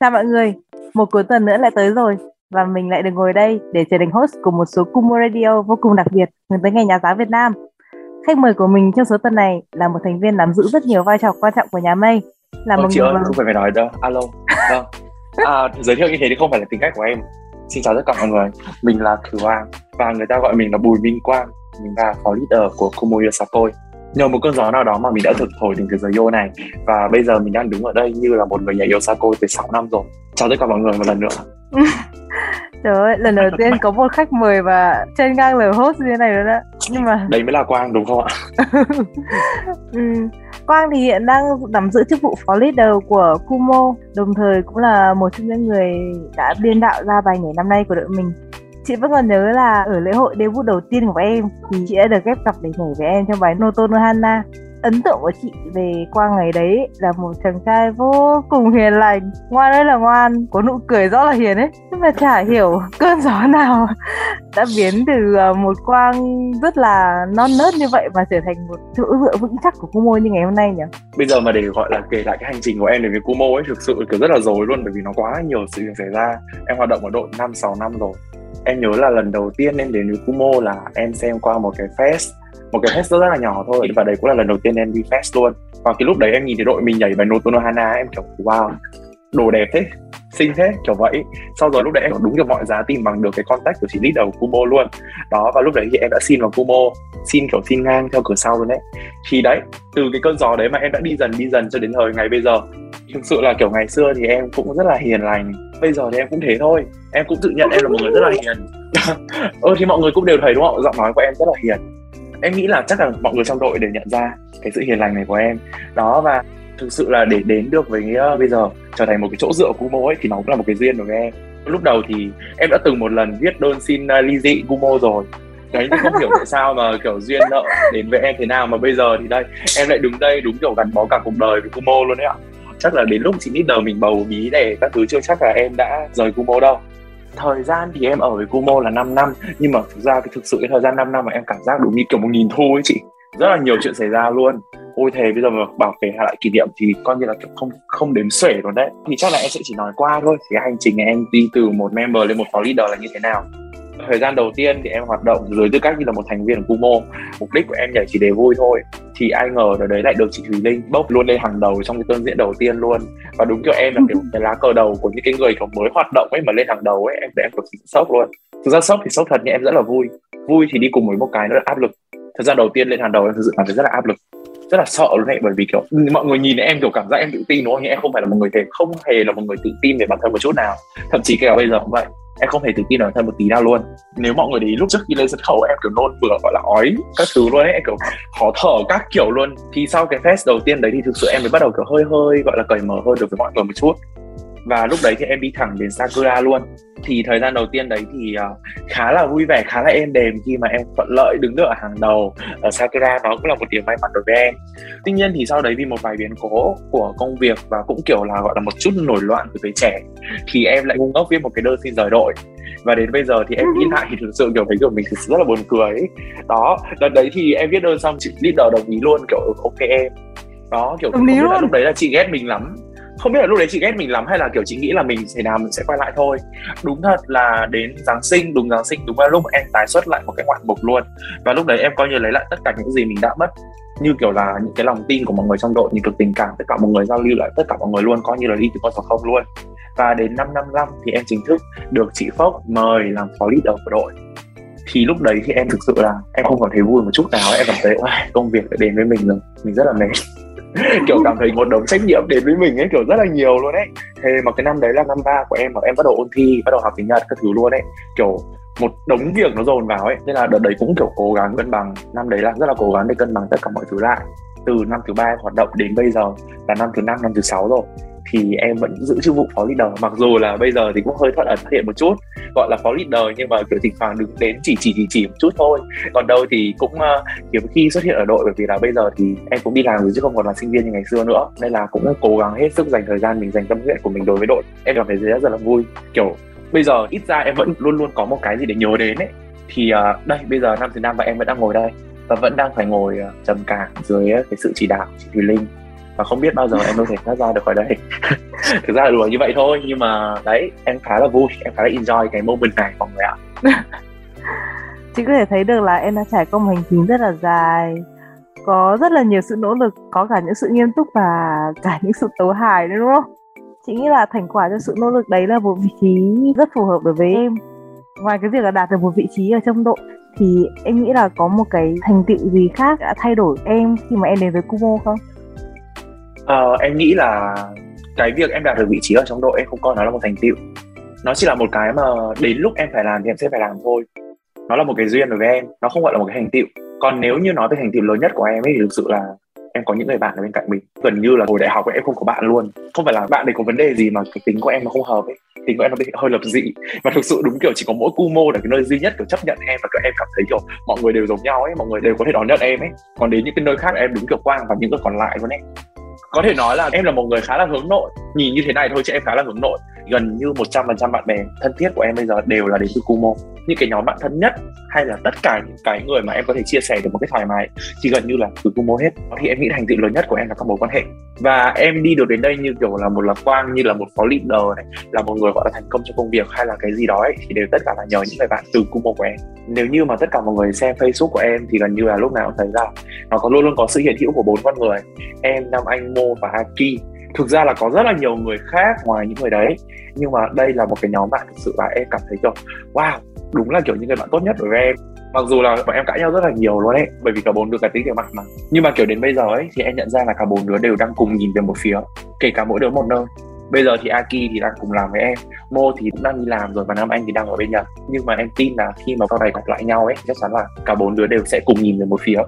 Chào mọi người, một cuối tuần nữa lại tới rồi và mình lại được ngồi đây để trở thành host của một số Kumo Radio vô cùng đặc biệt hướng tới ngày nhà giáo Việt Nam. Khách mời của mình trong số tuần này là một thành viên nắm giữ rất nhiều vai trò quan trọng của nhà mây. Là một chị ơi, không phải phải nói đâu. Alo. Vâng. À, giới thiệu như thế thì không phải là tính cách của em. Xin chào tất cả mọi người. Mình là Thử Hoàng và người ta gọi mình là Bùi Minh Quang. Mình là phó leader của Kumo Yosakoi nhờ một cơn gió nào đó mà mình đã thực thổi đến cái giới yo này. Và bây giờ mình đang đứng ở đây như là một người nhảy Yosako từ 6 năm rồi. Chào tất cả mọi người một lần nữa. Trời ơi, lần đầu tiên có một khách mời và trên ngang lời host như thế này rồi đó Nhưng mà... Đấy mới là Quang đúng không ạ? ừ. Quang thì hiện đang nắm giữ chức vụ phó leader của Kumo Đồng thời cũng là một trong những người đã biên đạo ra bài nhảy năm nay của đội mình chị vẫn còn nhớ là ở lễ hội debut đầu tiên của em thì chị đã được ghép cặp để nhảy với em trong bài Noto no Hana. Ấn tượng của chị về Quang ngày đấy là một chàng trai vô cùng hiền lành. Ngoan ơi là ngoan, có nụ cười rõ là hiền ấy. Nhưng mà chả hiểu cơn gió nào đã biến từ à, một Quang rất là non nớt như vậy mà trở thành một chỗ dựa vững chắc của Kumo như ngày hôm nay nhỉ? Bây giờ mà để gọi là kể lại cái hành trình của em đến với Kumo ấy, thực sự kiểu rất là dối luôn bởi vì nó quá nhiều sự việc xảy ra. Em hoạt động ở đội năm, sáu năm rồi em nhớ là lần đầu tiên em đến với Kumo là em xem qua một cái fest một cái fest rất, rất là nhỏ thôi và đấy cũng là lần đầu tiên em đi fest luôn. Và cái lúc đấy em nhìn thấy đội mình nhảy bài Notonohana em kiểu wow đồ đẹp thế xinh thế kiểu vậy. Sau rồi lúc đấy em đúng được mọi giá tìm bằng được cái contact của chị leader của Kumo luôn. Đó và lúc đấy thì em đã xin vào Kumo xin kiểu xin ngang theo cửa sau luôn đấy. Thì đấy từ cái cơn gió đấy mà em đã đi dần đi dần cho đến thời ngày bây giờ. Thực sự là kiểu ngày xưa thì em cũng rất là hiền lành. Bây giờ thì em cũng thế thôi. Em cũng tự nhận em là một người rất là hiền. Ơ thì mọi người cũng đều thấy đúng không? Giọng nói của em rất là hiền. Em nghĩ là chắc là mọi người trong đội đều nhận ra cái sự hiền lành này của em. Đó và thực sự là để đến được với uh, bây giờ trở thành một cái chỗ dựa Kumo ấy thì nó cũng là một cái duyên đối với em lúc đầu thì em đã từng một lần viết đơn xin uh, ly dị Kumo rồi. Đấy nhưng không hiểu tại sao mà kiểu duyên nợ đến với em thế nào mà bây giờ thì đây em lại đứng đây đúng kiểu gắn bó cả cuộc đời với Kumo luôn đấy ạ. Chắc là đến lúc chị leader mình bầu bí để các thứ chưa chắc là em đã rời Kumo đâu. Thời gian thì em ở với Kumo là 5 năm nhưng mà thực ra cái thực sự cái thời gian 5 năm mà em cảm giác đúng như kiểu một nghìn thu ấy chị. Rất là nhiều chuyện xảy ra luôn ôi thề bây giờ mà bảo kể lại kỷ niệm thì coi như là, kiểu, không không đếm xuể luôn đấy. Thì chắc là em sẽ chỉ nói qua thôi, thì hành trình em đi từ một member lên một phó leader là như thế nào. Thời gian đầu tiên thì em hoạt động dưới tư cách như là một thành viên của Kumo, mục đích của em nhảy chỉ để vui thôi. Thì ai ngờ ở đấy lại được chị Thùy Linh bốc luôn lên hàng đầu trong cái cơn diễn đầu tiên luôn. Và đúng kiểu em là kiểu cái lá cờ đầu của những cái người kiểu mới hoạt động ấy mà lên hàng đầu ấy, em em cực sốc luôn. Thực ra sốc thì sốc thật nhưng em rất là vui. Vui thì đi cùng với một cái nữa là áp lực. Thời gian đầu tiên lên hàng đầu em thực sự cảm thấy rất là áp lực rất là sợ luôn ấy, bởi vì kiểu ừ, mọi người nhìn em kiểu cảm giác em tự tin, đúng không? Nhưng em không phải là một người thể không hề là một người tự tin về bản thân một chút nào. Thậm chí kể cả bây giờ cũng vậy, em không hề tự tin bản thân một tí nào luôn. Nếu mọi người để ý, lúc trước khi lên sân khấu, em kiểu nôn mửa gọi là ói các thứ luôn ấy, em kiểu khó thở các kiểu luôn. Thì sau cái fest đầu tiên đấy thì thực sự em mới bắt đầu kiểu hơi hơi, gọi là cởi mở hơn được với mọi người một chút và lúc đấy thì em đi thẳng đến Sakura luôn. Thì thời gian đầu tiên đấy thì uh, khá là vui vẻ khá là êm đềm khi mà em thuận lợi đứng được ở hàng đầu ở Sakura. Nó cũng là một điểm may mắn đối với em. Tuy nhiên thì sau đấy vì một vài biến cố của công việc và cũng kiểu là gọi là một chút nổi loạn từ tuổi trẻ thì em lại ngu ngốc viết một cái đơn xin rời đội. Và đến bây giờ thì em nghĩ lại thì thực sự kiểu thấy kiểu mình thực sự rất là buồn cười ấy. đó lần đấy thì em viết đơn xong chị leader đồng ý luôn kiểu ok em. Đó kiểu không biết là lúc đấy là chị ghét mình lắm không biết là lúc đấy chị ghét mình lắm hay là, kiểu, chị nghĩ là mình thế nào mình sẽ quay lại thôi. Đúng thật là đến giáng sinh, đúng giáng sinh, đúng là lúc em tái xuất lại một cái ngoạn mục luôn. Và lúc đấy em coi như lấy lại tất cả những gì mình đã mất. Như kiểu là những cái lòng tin của mọi người trong đội, những cái tình cảm, tất cả mọi người giao lưu lại, tất cả mọi người luôn, coi như là đi từ con số không luôn. Và đến năm năm năm thì em chính thức được chị Phốc mời làm phó leader của đội. Thì lúc đấy thì em thực sự là em không còn thấy vui một chút nào, em cảm thấy công việc đã đến với mình rồi, mình rất là mệt kiểu cảm thấy một đống trách nhiệm đến với mình ấy, kiểu rất là nhiều luôn ấy. Thế mà cái năm đấy là năm ba của em mà em bắt đầu ôn thi, bắt đầu học tiếng nhật các thứ luôn ấy. Kiểu một đống việc nó dồn vào ấy. Nên là đợt đấy cũng kiểu cố gắng cân bằng. Năm đấy là rất là cố gắng để cân bằng tất cả mọi thứ lại. Từ năm thứ ba hoạt động đến bây giờ là năm thứ năm năm thứ sáu rồi thì em vẫn giữ chức vụ phó leader. Mặc dù là bây giờ thì cũng hơi thoát ẩn thoát hiện một chút gọi là phó leader nhưng mà kiểu thỉnh thoảng đứng đến chỉ chỉ chỉ chỉ một chút thôi. Còn đâu thì cũng ờ, uh, kiểu khi xuất hiện ở đội bởi vì là bây giờ thì em cũng đi làm rồi chứ không còn là sinh viên như ngày xưa nữa. Nên là cũng cố gắng hết sức dành thời gian mình dành tâm huyết của mình đối với đội. Em cảm thấy rất, rất là vui. Kiểu bây giờ ít ra em vẫn luôn luôn có một cái gì để nhớ đến ấy. Thì uh, đây bây giờ năm thứ năm và em vẫn đang ngồi đây và vẫn đang phải ngồi uh, trầm cảm dưới cái sự chỉ đạo chị Thùy Linh và không biết bao giờ em có thể thoát ra được khỏi đây. Thực ra là đùa như vậy thôi, nhưng mà đấy, em khá là vui, em khá là enjoy cái moment này mọi người ạ. Chị có thể thấy được là em đã trải qua một hành trình rất là dài, có rất là nhiều sự nỗ lực, có cả những sự nghiêm túc và cả những sự tấu hài nữa, đúng không? Chị nghĩ là thành quả cho sự nỗ lực đấy là một vị trí rất phù hợp đối với em. Ngoài cái việc là đạt được một vị trí ở trong đội, thì em nghĩ là có một cái thành tựu gì khác đã thay đổi em khi mà em đến với Kumo không? Ờ, em nghĩ là cái việc em đạt được vị trí ở trong đội em không coi nó là một thành tựu. Nó chỉ là một cái mà đến lúc em phải làm thì em sẽ phải làm thôi. Nó là một cái duyên đối với em nó không gọi là một cái thành tựu. Còn nếu như nói về thành tựu lớn nhất của em ấy thì thực sự là em có những người bạn ở bên cạnh mình. Gần như là hồi đại học ấy, em không có bạn luôn. Không phải là bạn này có vấn đề gì mà cái tính của em nó không hợp ấy. Tính của em nó bị hơi lập dị. Và thực sự đúng kiểu chỉ có mỗi Kumo là cái nơi duy nhất kiểu chấp nhận em và kiểu em cảm thấy kiểu mọi người đều giống nhau ấy mọi người đều có thể đón nhận em ấy. Còn đến những cái nơi khác em đúng kiểu quang và những cái còn lại luôn ấy có thể nói là em là một người khá là hướng nội. Nhìn như thế này thôi chứ em khá là hướng nội. Gần như 100% bạn bè thân thiết của em bây giờ đều là đến từ Kumo. Những cái nhóm bạn thân nhất hay là tất cả những cái người mà em có thể chia sẻ được một cái thoải mái thì gần như là từ Kumo hết. Thì em nghĩ thành tựu lớn nhất của em là các mối quan hệ. Và em đi được đến đây như kiểu là một lạc quang như là một phó leader này là một người gọi là thành công trong công việc hay là cái gì đó ấy, thì đều tất cả là nhờ những người bạn từ Kumo của em. Nếu như mà tất cả mọi người xem Facebook của em thì gần như là lúc nào cũng thấy là nó có luôn luôn có sự hiện hữu của bốn con người. Em Nam Anh Momo và Haki. Thực ra là có rất là nhiều người khác ngoài những người đấy, nhưng mà đây là một cái nhóm bạn thực sự là em cảm thấy kiểu, wow, đúng là kiểu những người bạn tốt nhất đối với em. Mặc dù là bọn em cãi nhau rất là nhiều luôn đấy bởi vì cả bốn đứa cả tính kiểu mặt mà. Nhưng mà kiểu đến bây giờ ấy, thì em nhận ra là cả bốn đứa đều đang cùng nhìn về một phía, kể cả mỗi đứa một nơi. Bây giờ thì Aki thì đang cùng làm với em, Mo thì cũng đang đi làm rồi và Nam Anh thì đang ở bên Nhật. Nhưng mà em tin là khi mà sau này gặp lại nhau ấy, chắc chắn là cả bốn đứa đều sẽ cùng nhìn về một phía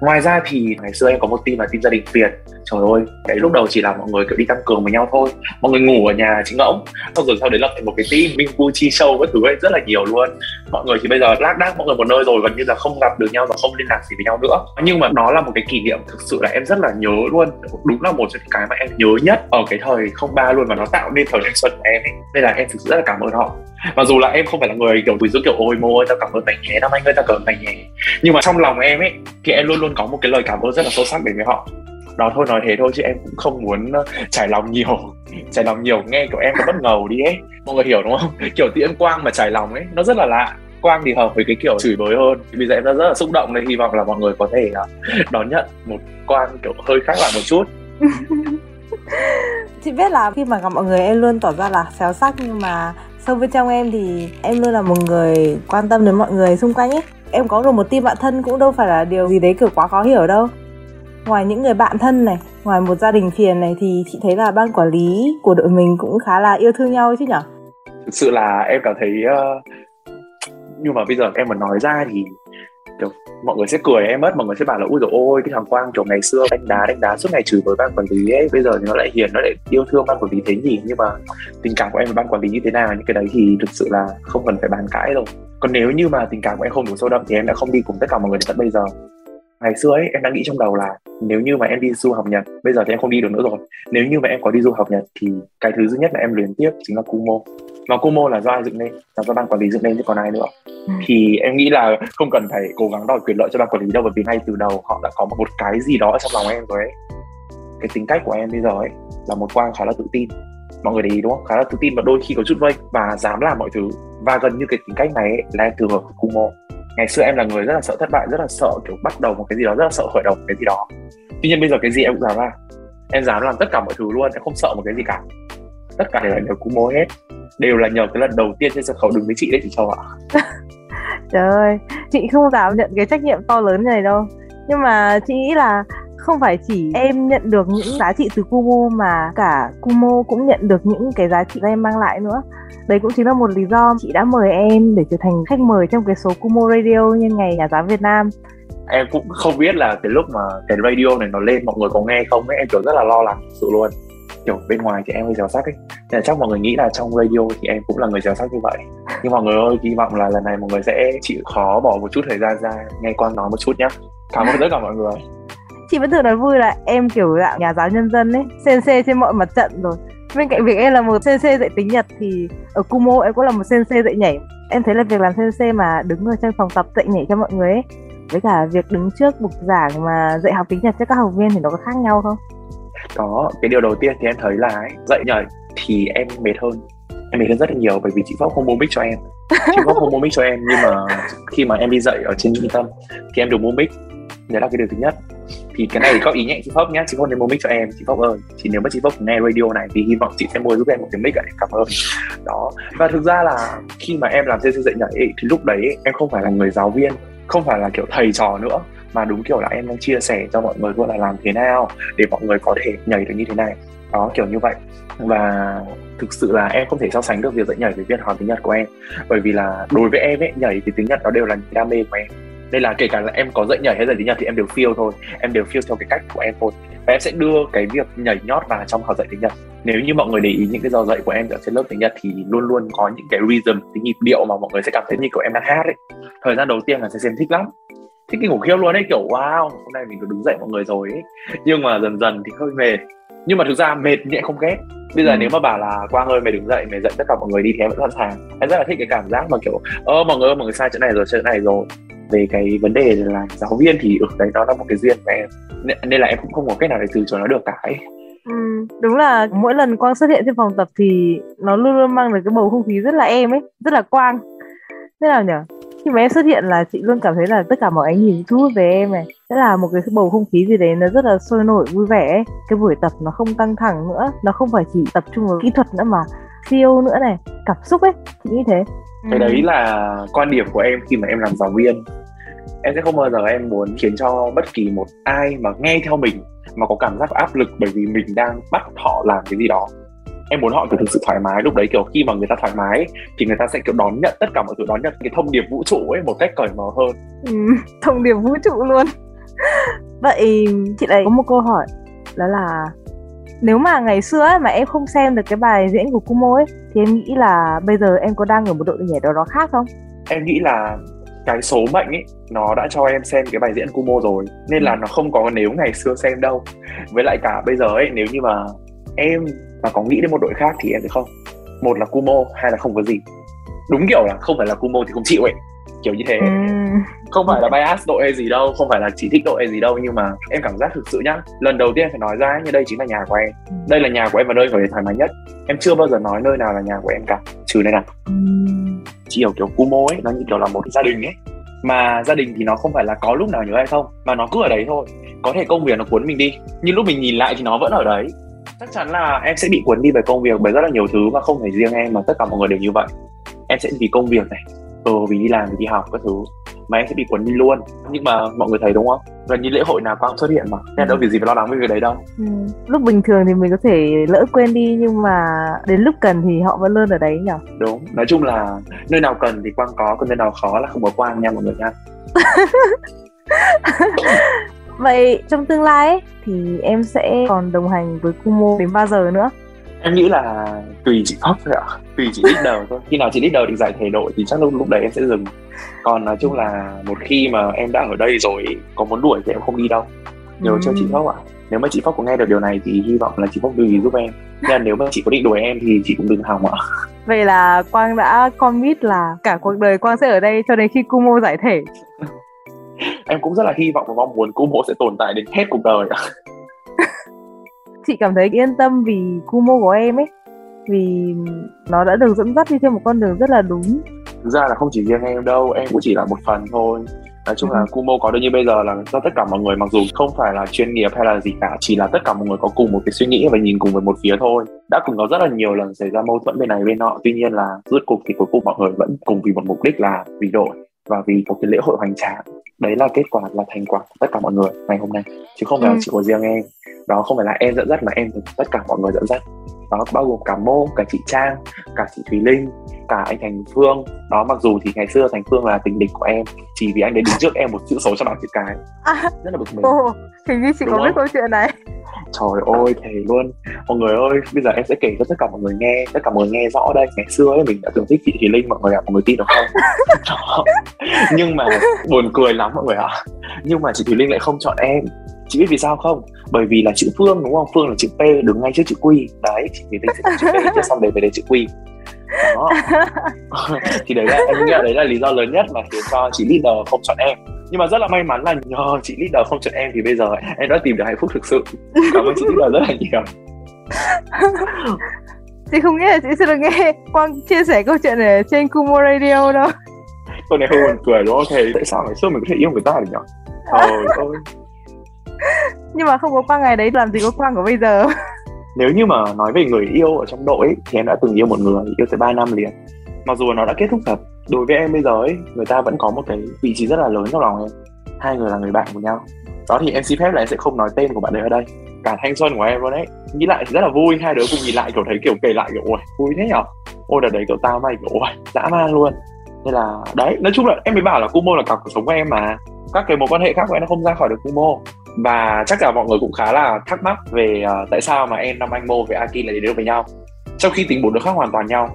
ngoài ra thì ngày xưa em có một team là team gia đình Việt trời ơi, cái lúc đầu chỉ là mọi người, kiểu, đi tăng cường với nhau thôi. Mọi người ngủ ở nhà chính ngỗng. Xong rồi sau đấy lập thành một cái team minh vu chi show các thứ ấy, rất là nhiều luôn. Mọi người thì bây giờ lác đác, mọi người một nơi rồi, gần như là không gặp được nhau và không liên lạc gì với nhau nữa. Nhưng mà nó là một cái kỷ niệm thực sự là em rất là nhớ luôn. Đúng là một trong những cái mà em nhớ nhất ở cái thời không ba luôn và nó tạo nên thời thanh xuân của em ấy. Nên là em thực sự rất là cảm ơn họ. Mặc dù là em không phải là người, kiểu quỳ giữ kiểu, ôi mô ơi, tao cảm ơn mày nhé, năm anh ơi tao cảm ơn mày nhé. Nhưng mà trong lòng em ấy, thì em luôn luôn có một cái lời cảm ơn rất là sâu sắc đến với họ. Đó thôi, nói thế thôi chứ em cũng không muốn ờ, trải lòng nhiều. Trải lòng nhiều, nghe kiểu em có bất ngầu đi ấy. Mọi người hiểu đúng không? Kiểu tiễn quang mà trải lòng ấy, nó rất là lạ. Quang thì hợp với cái kiểu chửi bới hơn. Bây giờ em đã rất là xúc động nên hy vọng là mọi người có thể ờ, đón nhận một quang kiểu hơi khác lại một chút. Chị biết là khi mà gặp mọi người em luôn tỏ ra là xéo sắc nhưng mà sâu bên trong em thì em luôn là một người quan tâm đến mọi người xung quanh ấy em có được một team bạn thân cũng đâu phải là điều gì đấy kiểu quá khó hiểu đâu. Ngoài những người bạn thân này ngoài một gia đình phiền này thì chị thấy là ban quản lý của đội mình cũng khá là yêu thương nhau chứ nhở? Thực sự là em cảm thấy uh, nhưng mà bây giờ em mà nói ra thì mọi người sẽ cười em mất, mọi người sẽ bảo là ui rồi ôi, cái thằng quang kiểu ngày xưa đánh đá đánh đá suốt ngày chửi với ban quản lý ấy, bây giờ thì nó lại hiền, nó lại yêu thương ban quản lý thế nhỉ? Nhưng mà tình cảm của em với ban quản lý như thế nào, những cái đấy thì thực sự là không cần phải bàn cãi rồi còn nếu như mà tình cảm của em không đủ sâu đậm thì em đã không đi cùng tất cả mọi người đến tận bây giờ. Ngày xưa ấy, em đang nghĩ trong đầu là nếu như mà em đi du học Nhật, bây giờ thì em không đi được nữa rồi. Nếu như mà em có đi du học Nhật thì cái thứ duy nhất là em luyến tiếp chính là Kumo và Kumo là do ai dựng lên là do ban quản lý dựng lên chứ còn ai nữa. Ừ. thì em nghĩ là không cần phải cố gắng đòi quyền lợi cho ban quản lý đâu bởi vì ngay từ đầu họ đã có một cái gì đó trong lòng em rồi ấy. Cái tính cách của em bây giờ ấy là một quang khá là tự tin. Mọi người để ý đúng không? Khá là tự tin và đôi khi có chút vây và dám làm mọi thứ. Và gần như cái tính cách này ấy, là em từ hợp Kumo ngày xưa em là người rất là sợ thất bại rất là sợ kiểu bắt đầu một cái gì đó rất là sợ khởi đầu một cái gì đó. Tuy nhiên bây giờ cái gì em cũng dám làm. Em dám làm tất cả mọi thứ luôn em không sợ một cái gì cả. Tất cả đều là cú mô hết đều là nhờ cái lần đầu tiên trên sân khấu đứng với chị đấy chị châu ạ. Trời ơi chị không dám nhận cái trách nhiệm to lớn này đâu. Nhưng mà chị nghĩ là không phải chỉ em nhận được những giá trị từ Kumo mà cả Kumo cũng nhận được những cái giá trị em mang lại nữa. Đấy cũng chính là một lý do chị đã mời em để trở thành khách mời trong cái số Kumo Radio nhân ngày nhà giáo Việt Nam. Em cũng không biết là cái lúc mà cái radio này nó lên mọi người có nghe không ấy em kiểu rất là lo lắng sự luôn kiểu bên ngoài thì em hơi dèo sắc ấy. Nên là chắc mọi người nghĩ là trong radio thì em cũng là người dèo sắc như vậy. Nhưng mọi người ơi hy vọng là lần này mọi người sẽ chịu khó bỏ một chút thời gian ra nghe quang nói một chút nhé cảm ơn tất cả mọi người. Chị vẫn thường nói vui là em kiểu dạng nhà giáo nhân dân ấy sensei trên mọi mặt trận rồi. Bên cạnh việc em là một sensei dạy tiếng nhật thì ở kumo em cũng là một sensei dạy nhảy. Em thấy là việc làm sensei mà đứng ở trong phòng tập dạy nhảy cho mọi người ấy, với cả việc đứng trước bục giảng mà dạy học tiếng nhật cho các học viên thì nó có khác nhau không? Có cái điều đầu tiên thì em thấy là ấy, dạy nhảy thì em mệt hơn. Em mệt hơn rất là nhiều bởi vì chị Phúc không mua mic cho em. Chị Phúc không mua mic cho em nhưng mà khi mà em đi dạy ở trên trung tâm thì em được mua mic. Đấy là cái điều thứ nhất. Thì cái này có ý nhẹ chị Phúc nhé chị Phúc nên mua mic cho em chị Phúc ơi. Chị nếu mà chị Phúc nghe radio này thì hy vọng chị sẽ mua giúp em một cái mic ạ cảm ơn. Đó. Và thực ra là khi mà em làm CC dạy nhảy ấy, thì lúc đấy em không phải là người giáo viên không phải là kiểu thầy trò nữa mà đúng kiểu là em đang chia sẻ cho mọi người luôn là làm thế nào để mọi người có thể nhảy được như thế này. Đó, kiểu như vậy. Và thực sự là em không thể so sánh được việc dạy nhảy với việc học tiếng Nhật của em. Bởi vì là đối với em ấy, nhảy thì tiếng Nhật nó đều là đam mê của em. Nên là kể cả là em có dạy nhảy hay dạy tiếng Nhật thì em đều feel thôi. Em đều feel theo cái cách của em thôi. Và em sẽ đưa cái việc nhảy nhót vào trong học dạy tiếng Nhật. Nếu như mọi người để ý những cái giờ dạy của em ở trên lớp tiếng Nhật thì luôn luôn có những cái rhythm, cái nhịp điệu mà mọi người sẽ cảm thấy như kiểu em đang hát ấy. Thời gian đầu tiên là sẽ xem thích lắm thích kinh khủng khiếp luôn ấy kiểu wow hôm nay mình được đứng dậy mọi người rồi ấy. Nhưng mà dần dần thì hơi mệt. Nhưng mà thực ra mệt nhẹ không ghét. Bây giờ ừ. nếu mà bảo là quang ơi mày đứng dậy mày dạy tất cả mọi người đi thì em vẫn sẵn sàng. Em rất là thích cái cảm giác mà kiểu ơ mọi người mọi người sai chỗ này rồi chỗ này rồi. Về cái vấn đề là giáo viên thì ở ừ, đấy nó là một cái duyên của em. Nên là em cũng không có cách nào để từ chối nó được cả ấy. Ừ, đúng là mỗi lần quang xuất hiện trên phòng tập thì nó luôn luôn mang được cái bầu không khí rất là em ấy rất là quang. Thế nào nhỉ khi mà em xuất hiện là chị luôn cảm thấy là tất cả mọi ánh nhìn thu hút về em này. Sẽ là một cái bầu không khí gì đấy nó rất là sôi nổi vui vẻ ấy. cái buổi tập nó không căng thẳng nữa nó không phải chỉ tập trung vào kỹ thuật nữa mà siêu nữa này cảm xúc ấy chị nghĩ thế. Cái đấy là quan điểm của em khi mà em làm giáo viên. Em sẽ không bao giờ em muốn khiến cho bất kỳ một ai mà nghe theo mình mà có cảm giác áp lực bởi vì mình đang bắt họ làm cái gì đó em muốn họ kiểu thực sự thoải mái lúc đấy kiểu khi mà người ta thoải mái thì người ta sẽ kiểu đón nhận tất cả mọi thứ đón nhận cái thông điệp vũ trụ ấy một cách cởi mở hơn ừ, thông điệp vũ trụ luôn vậy chị này có một câu hỏi đó là nếu mà ngày xưa ấy, mà em không xem được cái bài diễn của Kumo ấy thì em nghĩ là bây giờ em có đang ở một độ nhảy đó đó khác không? Em nghĩ là cái số mệnh ấy nó đã cho em xem cái bài diễn Kumo rồi nên là ừ. nó không có nếu ngày xưa xem đâu với lại cả bây giờ ấy nếu như mà em mà có nghĩ đến một đội khác thì em sẽ không. Một là Kumo hay là không có gì. Đúng kiểu là không phải là Kumo thì không chịu ấy. Kiểu như thế. Ừ. không phải là bias đội hay gì đâu không phải là chỉ thích đội hay gì đâu nhưng mà em cảm giác thực sự nhá lần đầu tiên em phải nói ra như đây chính là nhà của em. Ừ. đây là nhà của em và nơi phải thoải mái nhất. Em chưa bao giờ nói nơi nào là nhà của em cả. Trừ đây nào. Ừ. chỉ hiểu kiểu Kumo ấy nó như kiểu là một gia đình ấy. Mà gia đình thì nó không phải là có lúc nào nhớ hay không mà nó cứ ở đấy thôi. Có thể công việc nó cuốn mình đi nhưng lúc mình nhìn lại thì nó vẫn ở đấy chắc chắn là em sẽ bị cuốn đi về công việc bởi rất là nhiều thứ và không phải riêng em mà tất cả mọi người đều như vậy. Em sẽ vì công việc này ừ, vì đi làm vì đi học các thứ mà em sẽ bị cuốn đi luôn. Nhưng mà mọi người thấy đúng không? Gần như lễ hội nào cũng xuất hiện mà. Nên ừ. đâu vì gì phải lo lắng với việc đấy đâu. Ừ. lúc bình thường thì mình có thể lỡ quên đi nhưng mà đến lúc cần thì họ vẫn luôn ở đấy nhỉ? Đúng. Nói chung là nơi nào cần thì quang có còn nơi nào khó là không có quang nha mọi người nha Vậy trong tương lai ấy, thì em sẽ còn đồng hành với Kumo đến bao giờ nữa? Em nghĩ là tùy chị Phóc thôi ạ, tùy chị leader thôi. Khi nào chị leader định giải thể đội thì chắc lúc lúc đấy em sẽ dừng. Còn nói chung là một khi mà em đã ở đây rồi có muốn đuổi thì em không đi đâu. Nhớ ừ. cho chị Phóc ạ. Nếu mà chị Phóc có nghe được điều này thì hy vọng là chị lưu ý giúp em. Nhưng nếu mà chị có định đuổi em thì chị cũng đừng hòng ạ. Vậy là Quang đã commit là cả cuộc đời Quang sẽ ở đây cho đến khi Kumo giải thể em cũng rất là hy vọng và mong muốn Kumo sẽ tồn tại đến hết cuộc đời chị cảm thấy yên tâm vì Kumo của em ấy vì nó đã được dẫn dắt đi trên một con đường rất là đúng. Thực ra là không chỉ riêng em đâu em cũng chỉ là một phần thôi. Nói chung là ừ. Kumo có được như bây giờ là do tất cả mọi người mặc dù không phải là chuyên nghiệp hay là gì cả chỉ là tất cả mọi người có cùng một cái suy nghĩ và nhìn cùng về một phía thôi. Đã cùng có rất là nhiều lần xảy ra mâu thuẫn bên này bên nọ tuy nhiên là rốt cuộc thì cuối cùng mọi người vẫn cùng vì một mục đích là vì đội và vì một cái lễ hội hoành tráng đấy là kết quả là thành quả của tất cả mọi người ngày hôm nay. Chứ không phải ừ. chỉ của riêng em. Đó không phải là em dẫn dắt mà em tất cả mọi người dẫn dắt. Đó bao gồm cả mô cả chị trang cả chị thùy linh cả anh thành phương. Đó mặc dù thì ngày xưa thành phương là tình địch của em chỉ vì anh đấy đứng trước em một chữ số cho bảng chữ cái. À, rất là bực mình. Ồ hình như chị Đúng có biết câu chuyện này trời ơi thề luôn. Mọi người ơi bây giờ em sẽ kể cho tất cả mọi người nghe tất cả mọi người nghe rõ đây. Ngày xưa ấy mình đã từng thích chị thùy linh mọi người ạ mọi người tin được không? Nhưng mà buồn cười lắm mọi người ạ. Nhưng mà chị thùy linh lại không chọn em. Chị biết vì sao không? Bởi vì là chữ phương đúng không? Phương là chữ p đứng ngay trước chữ q. Đấy chị thùy linh sẽ chữ p trước xong đấy về đây chữ q. Đó. Thì đấy là em nghĩ là đấy là lý do lớn nhất mà khiến cho chị leader không chọn em nhưng mà rất là may mắn là nhờ chị leader không chọn em thì bây giờ em đã tìm được hạnh phúc thực sự. Cảm ơn chị leader rất là nhiều. Chị không nghĩ là chị sẽ được nghe Quang chia sẻ câu chuyện này trên Kumo Radio đâu. Câu này hơi buồn cười đúng không? Thầy tại sao ngày xưa mình có thể yêu người ta được nhỉ? Trời ơi. Nhưng mà không có Quang ngày đấy làm gì có Quang của bây giờ. Nếu như mà nói về người yêu ở trong đội ấy, thì em đã từng yêu một người yêu tới 3 năm liền. Mặc dù nó đã kết thúc thật đối với em bây giờ ấy người ta vẫn có một cái vị trí rất là lớn trong lòng em. Hai người là người bạn của nhau. Đó thì em xin phép là em sẽ không nói tên của bạn ấy ở đây. Cả thanh xuân của em luôn đấy nghĩ lại thì rất là vui hai đứa cùng nhìn lại kiểu thấy kiểu kể lại kiểu ôi vui thế nhở? Ôi đợt đấy kiểu tao mày kiểu ôi dã man luôn. Nên là đấy nói chung là em mới bảo là Kumo là cả cuộc sống của em mà. Các cái mối quan hệ khác của em nó không ra khỏi được Kumo. Và chắc là mọi người cũng khá là thắc mắc về uh, tại sao mà em năm Anh Mô với Aki lại đến được với nhau. Trong khi tính bốn đứa khác hoàn toàn nhau.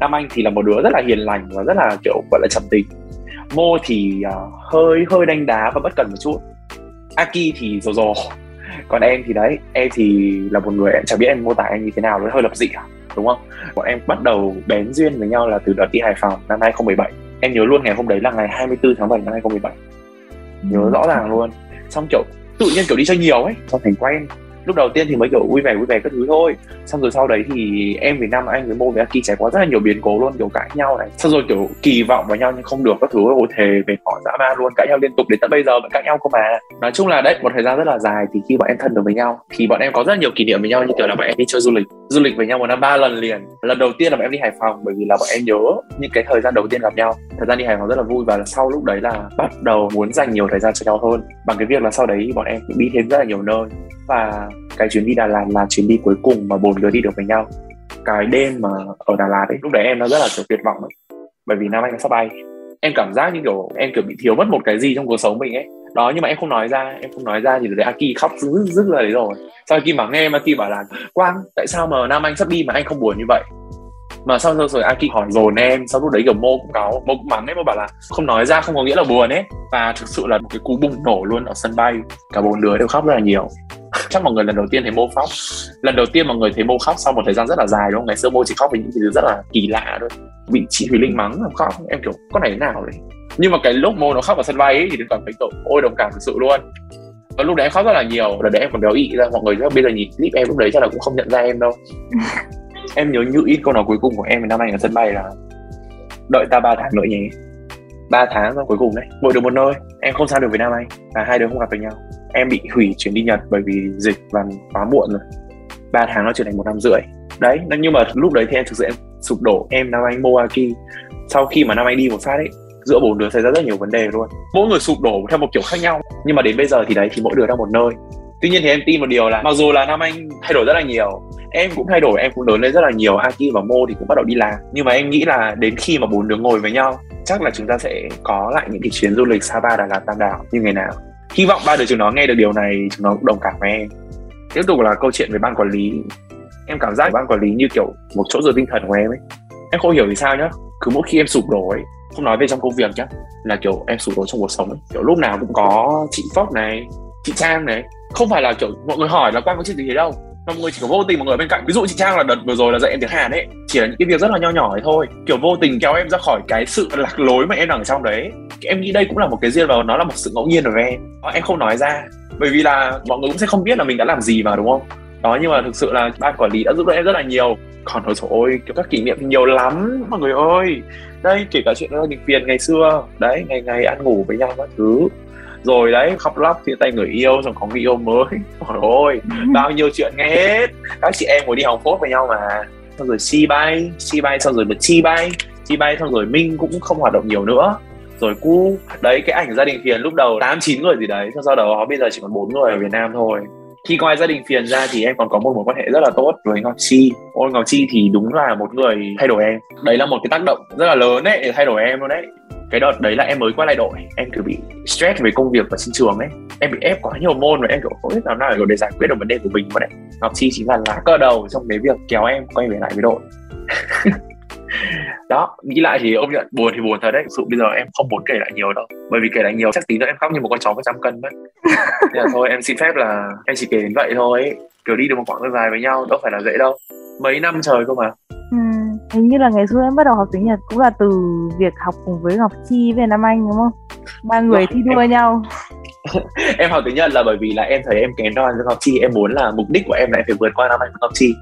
Nam Anh thì là một đứa rất là hiền lành và rất là kiểu gọi là trầm tính. Mô thì uh, hơi hơi đánh đá và bất cần một chút. Aki thì rồ rồ còn em thì đấy em thì là một người em chẳng biết em mô tả em như thế nào nó hơi lập dị à đúng không? Bọn em bắt đầu bén duyên với nhau là từ đợt đi Hải Phòng năm 2017 em nhớ luôn ngày hôm đấy là ngày 24 tháng 7 năm 2017 nhớ rõ ràng luôn. Xong kiểu tự nhiên kiểu đi chơi nhiều ấy xong thành quen lúc đầu tiên thì mới kiểu vui vẻ vui vẻ các thứ thôi. Xong rồi sau đấy thì em với nam, anh với mô với aki trải qua rất là nhiều biến cố luôn, kiểu cãi nhau này. Xong rồi kiểu kỳ vọng vào nhau nhưng không được các thứ. Ôi thề về họ dã man luôn, cãi nhau liên tục đến tận bây giờ vẫn cãi nhau cơ mà. Nói chung là đấy, một thời gian rất là dài thì khi bọn em thân được với nhau, thì bọn em có rất nhiều kỷ niệm với nhau như kiểu là bọn em đi chơi du lịch du lịch với nhau một năm ba lần liền. Lần đầu tiên là bọn em đi hải phòng, bởi vì là bọn em nhớ những cái thời gian đầu tiên gặp nhau. Thời gian đi hải phòng rất là vui và sau lúc đấy là bắt đầu muốn dành nhiều thời gian cho nhau hơn. Bằng cái việc là sau đấy bọn em cũng đi thêm rất là nhiều nơi. Và cái chuyến đi Đà Lạt là chuyến đi cuối cùng mà bốn đứa đi được với nhau. Cái đêm mà ở Đà Lạt ấy, lúc đấy em nó rất là, kiểu, tuyệt vọng ấy. Bởi vì Nam Anh nó sắp bay. Em cảm giác như kiểu em, kiểu, bị thiếu mất một cái gì trong cuộc sống mình ấy đó nhưng mà em không nói ra em không nói ra thì để Aki khóc rứt rứt là đấy rồi. Sau Aki bảo nghe mà Aki bảo là Quang tại sao mà Nam Anh sắp đi mà anh không buồn như vậy? Mà sau rồi, rồi Aki hỏi dồn em sau lúc đấy kiểu mô cũng cáu mô cũng mắng ấy mô bảo là không nói ra không có nghĩa là buồn ấy. Và thực sự là một cái cú bùng nổ luôn ở sân bay. Cả bốn đứa đều khóc rất là nhiều. Chắc mọi người lần đầu tiên thấy mô khóc. Lần đầu tiên mọi người thấy mô khóc sau một thời gian rất là dài đúng không? Ngày xưa mô chỉ khóc về những thứ rất là kỳ lạ thôi. Bị chị thùy linh mắng làm khóc. Em kiểu có này thế nào đấy nhưng mà cái lúc mô nó khóc ở sân bay ấy, thì đến cảm thấy tội ôi đồng cảm thực sự luôn. Và lúc đấy em khóc rất là nhiều. Đợt đấy em còn béo ị ra. Mọi người chắc bây giờ nhìn clip em lúc đấy chắc là cũng không nhận ra em đâu. Em nhớ như ít câu nói cuối cùng của em năm anh ở sân bay là đợi ta ba tháng nữa nhé ba tháng rồi cuối cùng đấy. Mỗi đứa một nơi. Em không sang được với nam anh. Và hai đứa không gặp được nhau. Em bị hủy chuyến đi nhật bởi vì dịch và quá muộn rồi. Ba tháng nó trở thành một năm rưỡi. Đấy nhưng mà lúc đấy thì em thực sự em sụp đổ. Em nam anh moaki sau khi mà nam anh đi một phát ấy giữa bốn đứa xảy ra rất nhiều vấn đề luôn. Mỗi người sụp đổ theo một kiểu khác nhau, nhưng mà đến bây giờ thì đấy, thì mỗi đứa đang một nơi. Tuy nhiên thì em tin một điều là mặc dù là nam anh thay đổi rất là nhiều, em cũng thay đổi, em cũng lớn lên rất là nhiều aki và mô thì cũng bắt đầu đi làm. Nhưng mà em nghĩ là đến khi mà bốn đứa ngồi với nhau, chắc là chúng ta sẽ có lại những cái chuyến du lịch Sapa, Đà Lạt, Tam Đảo như ngày nào. Hy vọng ba đứa chúng nó nghe được điều này, chúng nó cũng đồng cảm với em. Tiếp tục là câu chuyện về ban quản lý. Em cảm giác ban quản lý như kiểu một chỗ dựa tinh thần của em ấy. Em không hiểu vì sao nhá. Cứ mỗi khi em sụp đổ ấy không nói về trong công việc nhá, là kiểu em sụp đổ trong cuộc sống ấy. Kiểu lúc nào cũng có chị phóc này, chị Trang này. Không phải là kiểu mọi người hỏi là quan có chuyện gì thế đâu. Mọi người chỉ có vô tình mọi người bên cạnh. Ví dụ chị trang là đợt vừa rồi là dạy em tiếng hàn ấy. Chỉ là những cái việc rất là nho nhỏ ấy thôi. Kiểu vô tình kéo em ra khỏi cái sự lạc lối mà em đang ở trong đấy. Em nghĩ đây cũng là một cái riêng và nó là một sự ngẫu nhiên của em. Ờ, em không nói ra. Bởi vì là mọi người cũng sẽ không biết là mình đã làm gì mà, đúng không? Đó, nhưng mà thực sự là ban quản lý đã giúp đỡ em rất là nhiều còn ôi trời ơi, kiểu các kỷ niệm nhiều lắm, mọi người ơi. Đây, kể cả chuyện gia đình phiền ngày xưa, đấy, ngày ngày ăn ngủ với nhau các thứ. Rồi đấy, khóc lóc, chia tay người yêu, xong có người yêu mới. Trời ơi, bao nhiêu chuyện nghe hết. Các chị em ngồi đi học phốt với nhau mà. Xong rồi chi bay chi bay xong rồi bật chi bay chi bay xong rồi minh cũng không hoạt động nhiều nữa. Rồi cu đấy, cái ảnh gia đình phiền lúc đầu tám chín người gì đấy, xong sau đó bây giờ chỉ còn bốn người ở việt nam thôi khi ngoài gia đình phiền ra thì em còn có một mối quan hệ rất là tốt với ngọc chi. Ôi, ngọc chi thì đúng là một người thay đổi em. Đấy là một cái tác động rất là lớn đấy để thay đổi em luôn đấy. Cái đợt đấy là em mới quay lại đội, em cứ bị stress về công việc và sinh trường ấy. Em bị ép quá nhiều môn và em kiểu không biết làm nào để giải quyết được vấn đề của mình mà đấy. Ngọc chi chính là lá cờ đầu trong cái việc kéo em quay về lại với đội. đó nghĩ lại thì ông nhận buồn thì buồn thật đấy. Sự bây giờ em không muốn kể lại nhiều đâu. Bởi vì kể lại nhiều chắc tí nữa em khóc như một con chó một trăm cân mất. Nên là thôi em xin phép là em chỉ kể đến vậy thôi. Kiểu đi được một quãng đường dài với nhau đâu phải là dễ đâu. Mấy năm trời cơ mà. Ừ hình như là ngày xưa em bắt đầu học tiếng Nhật cũng là từ việc học cùng với Ngọc Chi với Nam Anh đúng không? Ba người thi đua em... nhau. Em học tiếng Nhật là bởi vì là em thấy em kém đo với Ngọc Chi. Em muốn là mục đích của em là em phải vượt qua Nam Anh với Ngọc Chi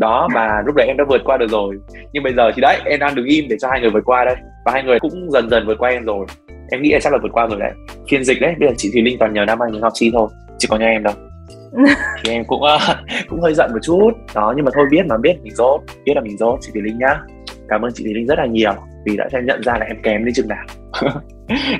đó và lúc đấy em đã vượt qua được rồi. Nhưng bây giờ thì đấy em đang đứng im để cho hai người vượt qua đây. Và hai người cũng dần dần vượt qua em rồi. Em nghĩ là chắc là vượt qua rồi đấy. Phiên dịch đấy bây giờ chị Thùy Linh toàn nhờ Nam Anh với Ngọc Chi thôi chỉ có nhà em đâu. Thì em cũng uh, cũng hơi giận một chút. Đó nhưng mà thôi biết mà biết mình dốt biết là mình dốt chị Thùy Linh nhá. Cảm ơn chị Thùy Linh rất là nhiều vì đã cho nhận ra là em kém đến chừng nào.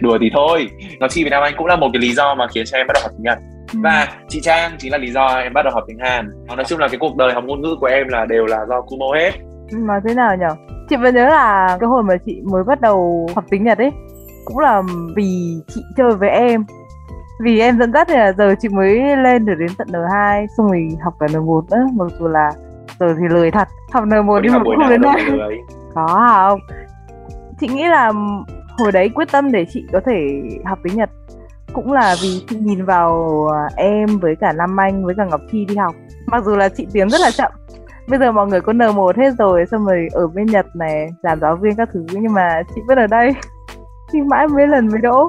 Đùa thì thôi. Ngọc Chi Việt Nam Anh cũng là một cái lý do mà khiến cho em bắt đầu học tiếng Nhật. Và chị Trang chính là lý do em bắt đầu học tiếng Hàn. Nói chung là cái cuộc đời học ngôn ngữ của em là đều là do Kumo hết. Mà thế nào nhỉ chị vẫn nhớ là cái hồi mà chị mới bắt đầu học tiếng Nhật ấy cũng là vì chị chơi với em. Vì em dẫn dắt thì là giờ chị mới lên được đến tận N2 xong rồi học cả N1 nữa mặc dù là giờ thì lười thật. Học N1 nhưng mà cũng không đến nơi có không chị nghĩ là hồi đấy quyết tâm để chị có thể học tiếng Nhật cũng là vì chị nhìn vào à, em với cả Nam Anh với cả Ngọc Chi đi học. Mặc dù là chị tiến rất là chậm. Bây giờ mọi người có N1 hết rồi xong rồi ở bên Nhật này làm giáo viên các thứ nhưng mà chị vẫn ở đây. Thì mãi mấy lần mới đỗ.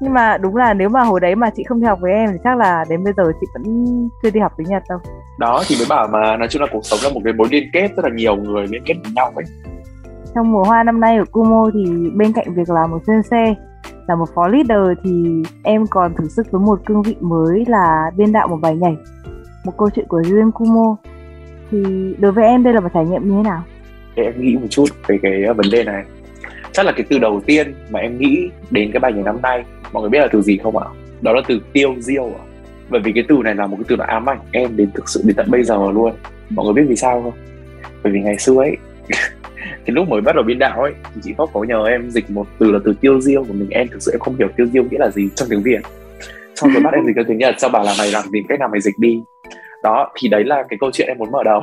Nhưng mà đúng là nếu mà hồi đấy mà chị không đi học với em thì chắc là đến bây giờ chị vẫn chưa đi học tiếng Nhật đâu. Đó thì mới bảo mà nói chung là cuộc sống là một cái mối liên kết rất là nhiều người liên kết với nhau ấy. Trong mùa hoa năm nay ở Kumo thì bên cạnh việc làm một sensei là một phó leader thì em còn thử sức với một cương vị mới là biên đạo một bài nhảy, một câu chuyện của Jun Kumo thì đối với em đây là một trải nghiệm như thế nào? Em nghĩ một chút về cái ờ, vấn đề này. Chắc là cái từ đầu tiên mà em nghĩ đến cái bài nhảy năm nay, mọi người biết là từ gì không ạ? Đó là từ tiêu diêu ạ. Bởi vì cái từ này là một cái từ nó ám ảnh em đến thực sự đến tận bây giờ luôn. Mọi người biết vì sao không? Bởi vì ngày xưa ấy cái lúc mới bắt đầu biên đạo ấy thì chị Phúc có nhờ em dịch một từ là từ tiêu diêu của mình. Em thực sự em không hiểu tiêu diêu nghĩa là gì trong tiếng việt. Xong rồi bắt em dịch ra tiếng nhật sau bảo là mày làm tìm cách nào mày dịch đi. Đó thì đấy là cái câu chuyện em muốn mở đầu.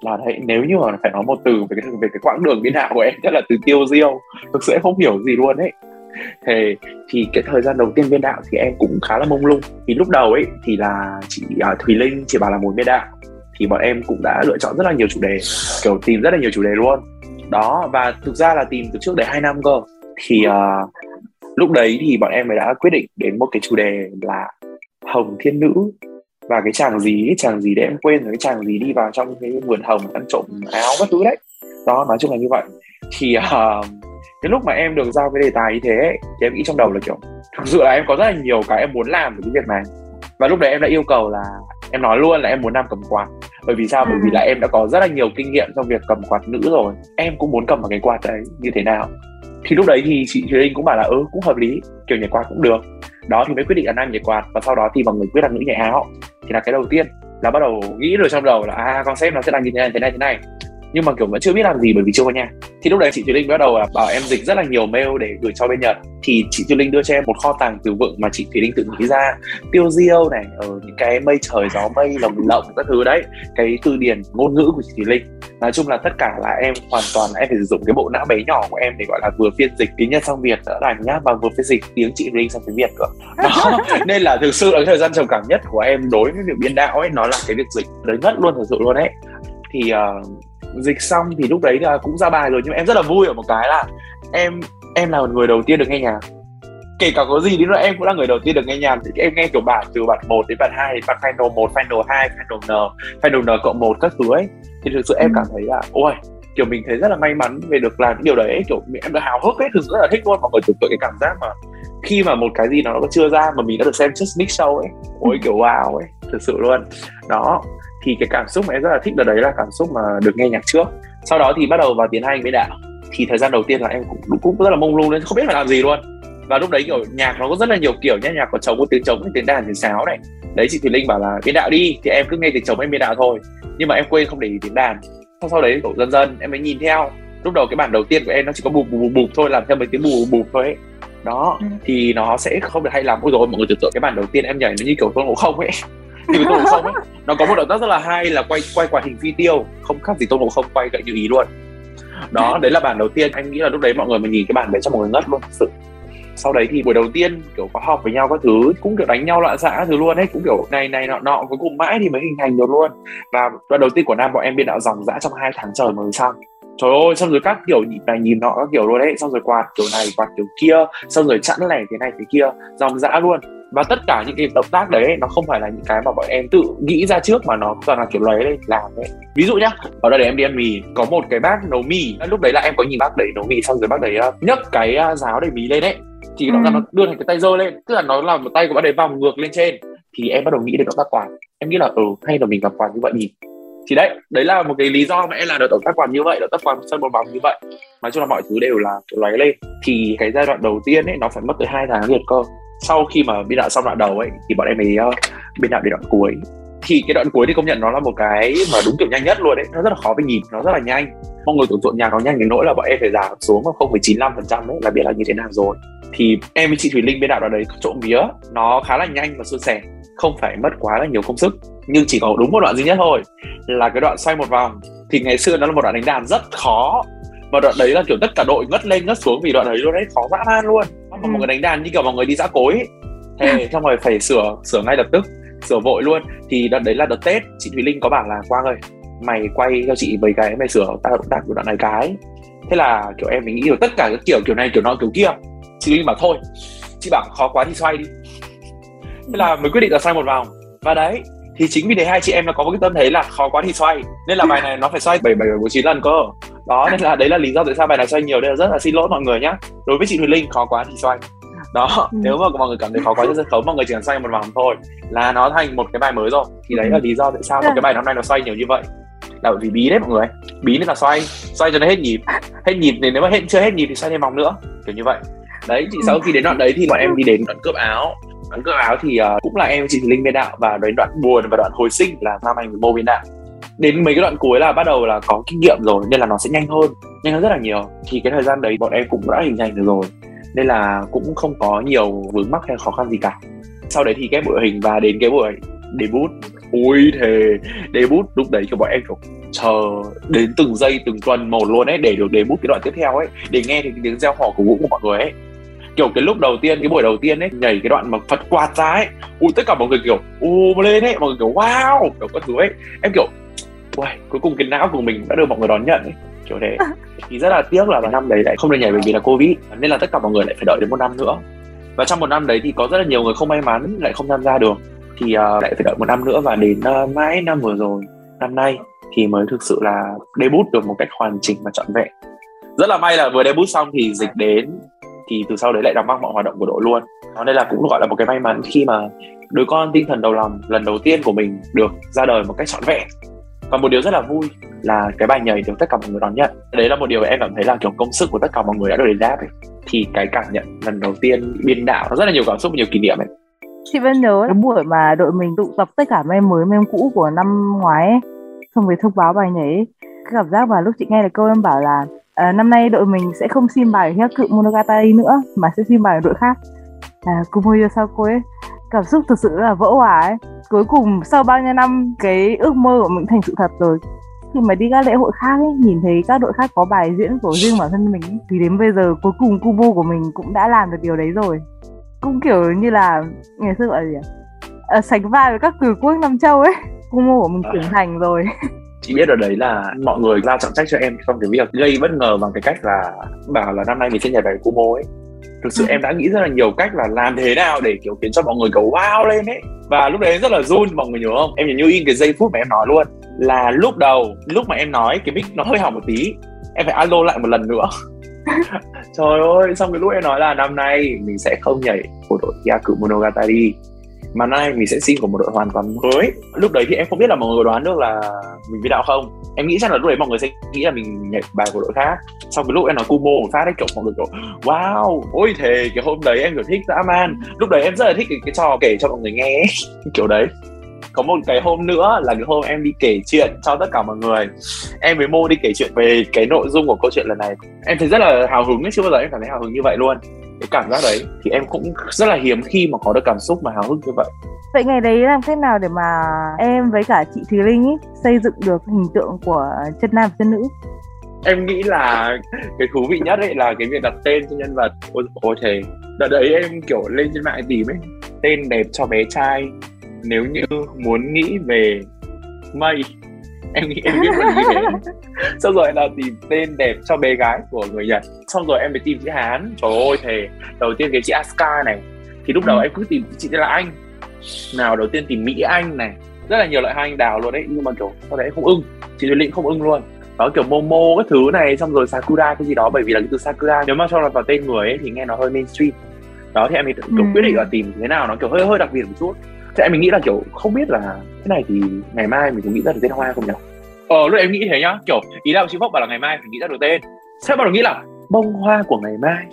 Là đấy nếu như mà phải nói một từ về cái về cái quãng đường biên đạo của em rất là từ tiêu diêu. Thực sự em không hiểu gì luôn ấy. Thì thì cái thời gian đầu tiên biên đạo thì em cũng khá là mông lung. Vì lúc đầu ấy thì là chị uh, Thùy Linh chỉ bảo là muốn biên đạo. Thì bọn em cũng đã lựa chọn rất là nhiều chủ đề kiểu tìm rất là nhiều chủ đề luôn đó và thực ra là tìm từ trước đấy hai năm cơ. Thì uh, lúc đấy thì bọn em mới đã quyết định đến một cái chủ đề là hồng thiên nữ. Và cái chàng gì cái chàng gì đấy em quên rồi cái chàng gì đi vào trong cái vườn hồng ăn trộm áo các thứ đấy. Đó nói chung là như vậy. Thì uh, cái lúc mà em được giao cái đề tài như thế ấy, thì em nghĩ trong đầu là kiểu thực sự là em có rất là nhiều cái em muốn làm với cái việc này và lúc đấy em đã yêu cầu là em nói luôn là em muốn làm cầm quạt. Bởi vì sao? Bởi vì là em đã có rất là nhiều kinh nghiệm trong việc cầm quạt nữ rồi. Em cũng muốn cầm một cái quạt đấy như thế nào? Thì lúc đấy thì chị Thùy Linh cũng bảo là ừ cũng hợp lý kiểu nhảy quạt cũng được. Đó thì mới quyết định là nam nhảy quạt và sau đó thì mọi người quyết là nữ nhảy áo. Thì là cái đầu tiên là bắt đầu nghĩ rồi trong đầu là à concept nó sẽ là như thế này thế này thế này nhưng mà kiểu vẫn chưa biết làm gì bởi vì chưa có nhà. Thì lúc đấy chị Thùy Linh bắt đầu là bảo em dịch rất là nhiều mail để gửi cho bên Nhật. Thì chị Thùy Linh đưa cho em một kho tàng từ vựng mà chị Thùy Linh tự nghĩ ra. Tiêu diêu này ở ờ, những cái mây trời gió mây lồng lộng các thứ đấy. Cái từ điển ngôn ngữ của chị Thùy Linh. Nói chung là tất cả là em hoàn toàn là em phải sử dụng cái bộ não bé nhỏ của em để gọi là vừa phiên dịch tiếng Nhật sang Việt đã đành nhá và vừa phiên dịch tiếng chị Linh sang tiếng Việt nữa đó nên là thực sự là cái thời gian trầm cảm nhất của em đối với việc biên đạo ấy nó là cái việc dịch. Lớn nhất luôn thực sự luôn đấy thì uh, dịch xong thì lúc đấy là cũng ra bài rồi nhưng mà em rất là vui ở một cái là em em là người đầu tiên được nghe nhạc. Kể cả có gì đi nữa em cũng là người đầu tiên được nghe nhạc. Thì em nghe kiểu bản từ bản 1 đến bản 2 bản final 1, final 2, final N, final N cộng 1 các thứ ấy. Thì thực sự em ừ. cảm thấy là ôi kiểu mình thấy rất là may mắn về được làm những điều đấy ấy. kiểu em đã hào hức ấy thực sự rất là thích luôn. Mọi người tưởng tượng cái cảm giác mà khi mà một cái gì nó chưa ra mà mình đã được xem just mix show ấy. Ôi kiểu wow ấy thực sự luôn. Đó thì cái cảm xúc mà em rất là thích là đấy là cảm xúc mà được nghe nhạc trước. Sau đó thì bắt đầu vào tiến hành với đạo thì thời gian đầu tiên là em cũng cũng rất là mông lung nên không biết phải làm gì luôn. Và lúc đấy kiểu nhạc nó có rất là nhiều kiểu nhé nhạc có trống có tiếng trống tiếng đàn tiếng sáo này. Đấy chị thùy linh bảo là biên đạo đi thì em cứ nghe tiếng trống em biên đạo thôi. Nhưng mà em quên không để ý tiếng đàn. Sau sau đấy kiểu dần dần em mới nhìn theo. Lúc đầu cái bản đầu tiên của em nó chỉ có bụp bụp bụp, bụp thôi làm theo mấy tiếng bụp bụp, bụp thôi ấy. Đó ừ. thì nó sẽ không được hay lắm. Ôi rồi mọi người tưởng tượng cái bản đầu tiên em nhảy nó như kiểu tôn ngộ không ấy thì với tôn ngộ không ấy. Nó có một động tác rất là hay là quay quay quả hình video. Không khác gì tôn ngộ không quay gậy như ý luôn. Đó, đấy là bản đầu tiên. Anh nghĩ là lúc đấy mọi người mà nhìn cái bản đấy cho mọi người ngất luôn thực sự. Sau đấy thì buổi đầu tiên, kiểu, có họp với nhau các thứ, cũng kiểu đánh nhau loạn xạ thứ luôn ấy. Cũng kiểu, này này, nọ nọ, cuối cùng mãi thì mới hình thành được luôn. Và đoạn đầu tiên của nam bọn em biên đạo dòng dã trong hai tháng trời mới xong. Trời ơi, xong rồi các kiểu nhìn, này, nhìn nọ các kiểu luôn đấy xong rồi quạt kiểu này, quạt kiểu kia. Xong rồi chẵn lẻ thế này, thế kia. Dòng dã luôn và tất cả những cái động tác đấy nó không phải là những cái mà bọn em tự nghĩ ra trước mà nó toàn là kiểu lóe lên làm đấy ví dụ nhá ở đây để em đi ăn mì có một cái bác nấu mì. Lúc đấy là em có nhìn bác đấy nấu mì xong rồi bác đấy uh, nhấc cái uh, giáo đầy mì lên đấy thì ừ. nó, nó đưa thành cái tay giơ lên tức là nó là một tay của bác đấy vòng ngược lên trên. Thì em bắt đầu nghĩ đến động tác quạt. Em nghĩ là ừ hay là mình làm quạt như vậy nhỉ? Thì đấy đấy là một cái lý do mà em làm được động tác quạt như vậy động tác quạt sân một vòng như vậy. Nói chung là mọi thứ đều là lóe lên. Thì cái giai đoạn đầu tiên ấy nó phải mất tới hai tháng liệt cơ sau khi mà biên đạo xong đoạn đầu ấy thì bọn em ấy uh, ờ, biên đạo đến đoạn cuối. Thì cái đoạn cuối thì công nhận nó là một cái mà đúng kiểu nhanh nhất luôn đấy. Nó rất là khó về nhìn nó rất là nhanh. Mọi người tưởng tượng nhạc nó nhanh đến nỗi là bọn em phải giảm xuống mà 0,95 phần trăm đấy là biết là như thế nào rồi. Thì em với chị Thùy Linh biên đạo đoạn đấy trộm vía nó khá là nhanh và suôn sẻ không phải mất quá là nhiều công sức. Nhưng chỉ có đúng một đoạn duy nhất thôi là cái đoạn xoay một vòng. Thì ngày xưa nó là một đoạn đánh đàn rất khó và đoạn đấy là kiểu tất cả đội ngất lên ngất xuống vì đoạn đấy luôn đấy khó dã man luôn mà ừ. mọi người đánh đàn như kiểu mọi người đi dã cối thế xong rồi phải sửa sửa ngay lập tức sửa vội luôn. Thì đoạn đấy là đợt tết chị thùy linh có bảo là quang ơi mày quay cho chị mấy cái mày sửa ta động tác của đoạn này cái. Thế là kiểu em mình nghĩ được tất cả các kiểu kiểu này kiểu nọ kiểu kia. Chị linh bảo thôi chị bảo khó quá thì xoay đi. Thế là mới quyết định là xoay một vòng. Và đấy thì chính vì thế hai chị em nó có một cái tâm thế là khó quá thì xoay. Nên là bài này nó phải xoay bảy bảy bốn chín lần cơ đó nên là đấy là lý do tại sao bài này xoay nhiều. Đây là rất là xin lỗi mọi người nhá. Đối với chị Thùy Linh khó quá thì xoay đó ừ. nếu mà mọi người cảm thấy khó quá trên sân khấu mọi người chỉ cần xoay một vòng thôi là nó thành một cái bài mới rồi. Thì đấy là lý do tại sao một cái bài năm nay nó xoay nhiều như vậy. Là bởi vì bí đấy mọi người. Bí nên là xoay xoay cho nó hết nhịp. Hết nhịp thì nếu mà hết chưa hết nhịp thì xoay thêm vòng nữa. Kiểu như vậy. Đấy thì sau khi đến đoạn đấy thì bọn em đi đến đoạn cướp áo. Đoạn cướp áo thì uh, cũng là em chị linh biên đạo và đến đoạn buồn và đoạn hồi sinh là nam anh với mô biên đạo đến mấy cái đoạn cuối là bắt đầu là có kinh nghiệm rồi, nên là nó sẽ nhanh hơn nhanh hơn rất là nhiều. Thì cái thời gian đấy bọn em cũng đã hình thành được rồi, nên là cũng không có nhiều vướng mắc hay khó khăn gì cả. Sau đấy thì cái buổi hình và đến cái buổi debut. Ui thề, debut lúc đấy kiểu bọn em kiểu chờ đến từng giây, từng tuần một luôn ấy, để được debut cái đoạn tiếp theo ấy, để nghe thì tiếng reo hò của vũ của mọi người ấy. Kiểu cái lúc đầu tiên, cái buổi đầu tiên ấy, nhảy cái đoạn mà phật quạt ra ấy, ui, tất cả mọi người kiểu ô lên ấy, mọi người kiểu wow, kiểu các thứ ấy. Em kiểu Uầy, cuối cùng cái não của mình đã được mọi người đón nhận ấy. Kiểu thế. Thì rất là tiếc là vào năm đấy lại không được nhảy bởi vì là covid nên là tất cả mọi người lại phải đợi đến một năm nữa. Và trong một năm đấy thì có rất là nhiều người không may mắn lại không tham gia được. Thì uh, lại phải đợi một năm nữa và đến uh, mãi năm vừa rồi năm nay thì mới thực sự là debut được một cách hoàn chỉnh và trọn vẹn. Rất là may là vừa debut xong thì dịch đến thì từ sau đấy lại đóng băng mọi hoạt động của đội luôn. Nên là cũng gọi là một cái may mắn khi mà đứa con tinh thần đầu lòng lần đầu tiên của mình được ra đời một cách trọn vẹn và một điều rất là vui là cái bài nhảy được tất cả mọi người đón nhận. Đấy là một điều em cảm thấy là kiểu công sức của tất cả mọi người đã được đền đáp ấy. Thì cái cảm nhận lần đầu tiên biên đạo nó rất là nhiều cảm xúc nhiều kỷ niệm ấy. Chị vẫn nhớ cái buổi mà đội mình tụ tập tất cả mem mới mem cũ của năm ngoái ấy xong về thông báo bài nhảy ấy. cái cảm giác mà lúc chị nghe được câu em bảo là à, năm nay đội mình sẽ không xin bài theo cự Monogatari nữa mà sẽ xin bài đội khác. À, Kumoyo Sako ấy? Cảm xúc thực sự là vỡ hòa ấy cuối cùng sau bao nhiêu năm cái ước mơ của mình thành sự thật rồi. Khi mà đi các lễ hội khác ấy, nhìn thấy các đội khác có bài diễn của riêng bản thân mình ấy, thì đến bây giờ cuối cùng Kubo của mình cũng đã làm được điều đấy rồi. Cũng kiểu như là ngày xưa gọi là gì à, sánh vai với các cử quốc Nam Châu ấy. Kubo của mình trưởng thành rồi. Chị biết ở đấy là mọi người giao trọng trách cho em trong cái việc gây bất ngờ bằng cái cách là bảo là năm nay mình sẽ nhảy bài Kumo ấy thực sự em đã nghĩ rất là nhiều cách là làm thế nào để, kiểu, khiến cho mọi người kiểu wow lên ấy. Và lúc đấy rất là run, mọi người nhớ không? Em nhớ như in cái giây phút mà em nói luôn. Là lúc đầu, lúc mà em nói, cái mic nó hơi hỏng một tí. Em phải alo lại một lần nữa. Trời ơi, xong cái lúc em nói là năm nay mình sẽ không nhảy của đội Yaku Monogatari mà nay mình sẽ xin của một đội hoàn toàn mới. Lúc đấy thì em không biết là mọi người đoán được là mình vi đạo không. Em nghĩ chắc là lúc đấy mọi người sẽ nghĩ là mình nhảy bài của đội khác. Sau cái lúc em nói Kumo một phát đấy kiểu mọi người kiểu wow ôi thề cái hôm đấy em kiểu thích dã man. Lúc đấy em rất là thích cái, cái trò kể cho mọi người nghe kiểu đấy. Có một cái hôm nữa là cái hôm em đi kể chuyện cho tất cả mọi người. Em với mô đi kể chuyện về cái nội dung của câu chuyện lần này. Em thấy rất là hào hứng ấy chưa bao giờ em cảm thấy hào hứng như vậy luôn cái cảm giác đấy thì em cũng rất là hiếm khi mà có được cảm xúc mà hào hứng như vậy. Vậy ngày đấy làm cách nào để mà em với cả chị Thùy Linh ý, xây dựng được hình tượng của chân nam chân nữ? Em nghĩ là cái thú vị nhất ấy là cái việc đặt tên cho nhân vật. Ôi, ôi thề đợt đấy em kiểu lên trên mạng tìm ấy tên đẹp cho bé trai. Nếu như muốn nghĩ về mây em nghĩ em biết là như thế. Xong rồi là tìm tên đẹp cho bé gái của người nhật. Xong rồi em mới tìm chữ hán. Trời ơi thề. Đầu tiên cái chị aska này. Thì lúc đầu ừ. em cứ tìm chị tên là anh. Nào đầu tiên tìm mỹ anh này. Rất là nhiều loại hoa anh đào luôn đấy nhưng mà kiểu sau đấy không ưng. Chị Duy Linh không ưng luôn. Đó kiểu momo các thứ này xong rồi sakura cái gì đó bởi vì là cái từ sakura nếu mà cho nó vào tên người ấy thì nghe nó hơi mainstream. Đó thì em thì kiểu ừ. quyết định là tìm thế nào nó kiểu hơi hơi đặc biệt một chút thế em mình nghĩ là kiểu không biết là cái này thì ngày mai mình có nghĩ ra được tên hoa không nhỉ? Ờ lúc em nghĩ thế nhá. Kiểu ý là chị phúc bảo là ngày mai phải nghĩ ra được tên. Sao bắt đầu nghĩ là bông hoa của ngày mai.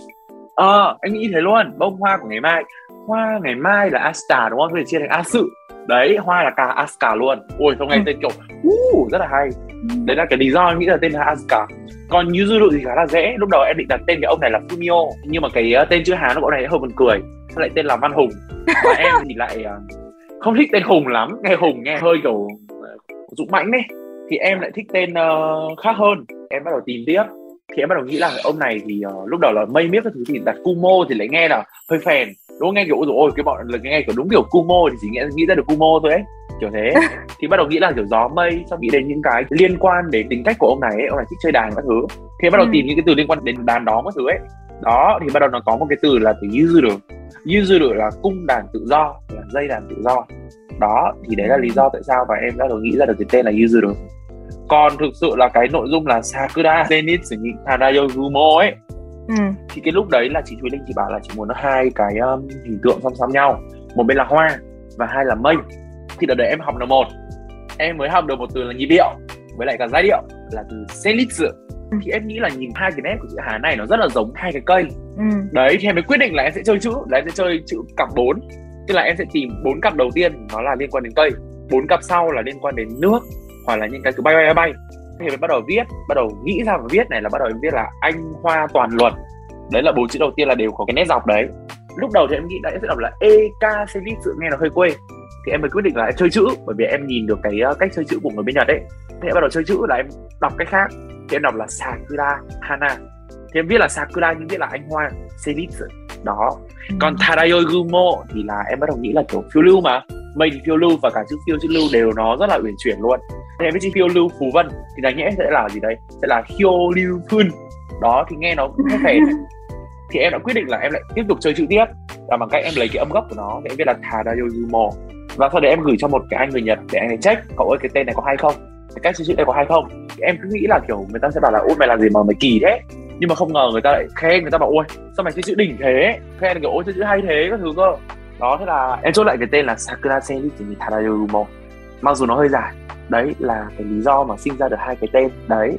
Ờ à, em nghĩ thế luôn. Bông hoa của ngày mai. Hoa ngày mai là asta đúng không? Thì chia thành a sự. Đấy hoa là cả aska luôn. Ui xong nghe ừ. tên kiểu uh, rất là hay. Ừ. đấy là cái lý do em nghĩ là tên là aska còn Yuzuru thì khá là dễ. Lúc đầu em định đặt tên cái ông này là Fumio nhưng mà cái uh, tên chữ Hán của ông này hơi buồn cười. Lại tên là Văn Hùng? Và em thì lại uh, không thích tên Hùng lắm. Nghe Hùng nghe hơi kiểu uh, dũng mãnh đấy. Thì em lại thích tên uh, khác hơn. Em bắt đầu tìm tiếp. Thì em bắt đầu nghĩ là ông này thì uh, lúc đầu là mây miết các thứ thì đặt Kumo thì lại nghe là hơi phèn. Đúng không? Nghe kiểu ôi cái bọn là nghe kiểu đúng kiểu Kumo thì chỉ nghĩ, nghĩ ra được Kumo thôi ấy. Kiểu thế. Thì bắt đầu nghĩ là kiểu gió mây xong nghĩ đến những cái liên quan đến tính cách của ông này ấy. ông này thích chơi đàn các thứ. Thì bắt đầu ừ. tìm những cái từ liên quan đến đàn đó các thứ ấy. Đó thì bắt đầu nó có một cái từ là từ yuzuru yuzuru là cung đàn tự do là dây đàn tự do. Đó thì đấy là lý do tại sao và em bắt đầu nghĩ ra được cái tên là yuzuru còn thực sự là cái nội dung là sakura zenitsu hanayogumo ấy ừ. thì cái lúc đấy là chị Thúy Linh chỉ bảo là chị muốn nó hai cái um, hình tượng song song nhau. Một bên là hoa và hai là mây. Thì đợt đấy em học n một. Em mới học được một từ là nhịp điệu với lại cả giai điệu là từ selitsu ừ. Thì em nghĩ là nhìn hai cái nét của chữ Hán này nó rất là giống hai cái cây. Ừ. đấy thì em mới quyết định là em sẽ chơi chữ là em sẽ chơi chữ cặp bốn. Tức là em sẽ tìm bốn cặp đầu tiên nó là liên quan đến cây. Bốn cặp sau là liên quan đến nước hoặc là những cái thứ bay bay bay thì mình bắt đầu viết bắt đầu nghĩ ra và viết này là bắt đầu em viết là anh hoa toàn luật. Đấy là bốn chữ đầu tiên là đều có cái nét dọc đấy. Lúc đầu thì em nghĩ là em sẽ đọc là e k selitsu nghe nó hơi quê thì em mới quyết định là em chơi chữ bởi vì em nhìn được cái uh, cách chơi chữ của người bên Nhật ấy. Thì em bắt đầu chơi chữ là em đọc cách khác. Thì em đọc là Sakura Hana. Thì em viết là Sakura nhưng viết là anh hoa Senitsu đó. Ừ. còn Tadayogumo thì là em bắt đầu nghĩ là kiểu phiêu lưu mà. Mây thì phiêu lưu và cả chữ phiêu chữ lưu đều nó rất là uyển chuyển luôn. Thì em viết chữ phiêu lưu phù vân thì đáng nhẽ sẽ là gì đấy? Sẽ là hiêu lưu phun. Đó thì nghe nó cũng phải thì em đã quyết định là em lại tiếp tục chơi chữ tiếp. Là bằng cách em lấy cái âm gốc của nó để em viết là Tadayogumo và sau đấy em gửi cho một cái anh người nhật để anh ấy check cậu ơi cái tên này có hay không? Cái cách chữ này có hay không? Em cứ nghĩ là kiểu người ta sẽ bảo là ôi mày làm gì mà mày kỳ thế? Nhưng mà không ngờ người ta lại khen người ta bảo ôi sao mày chơi chữ đỉnh thế? Khen kiểu ôi chữ hay thế các thứ cơ. Đó thế là em chốt lại cái tên là Sakura Senitsu Tadayumo mặc dù nó hơi dài đấy là cái lý do mà sinh ra được hai cái tên đấy.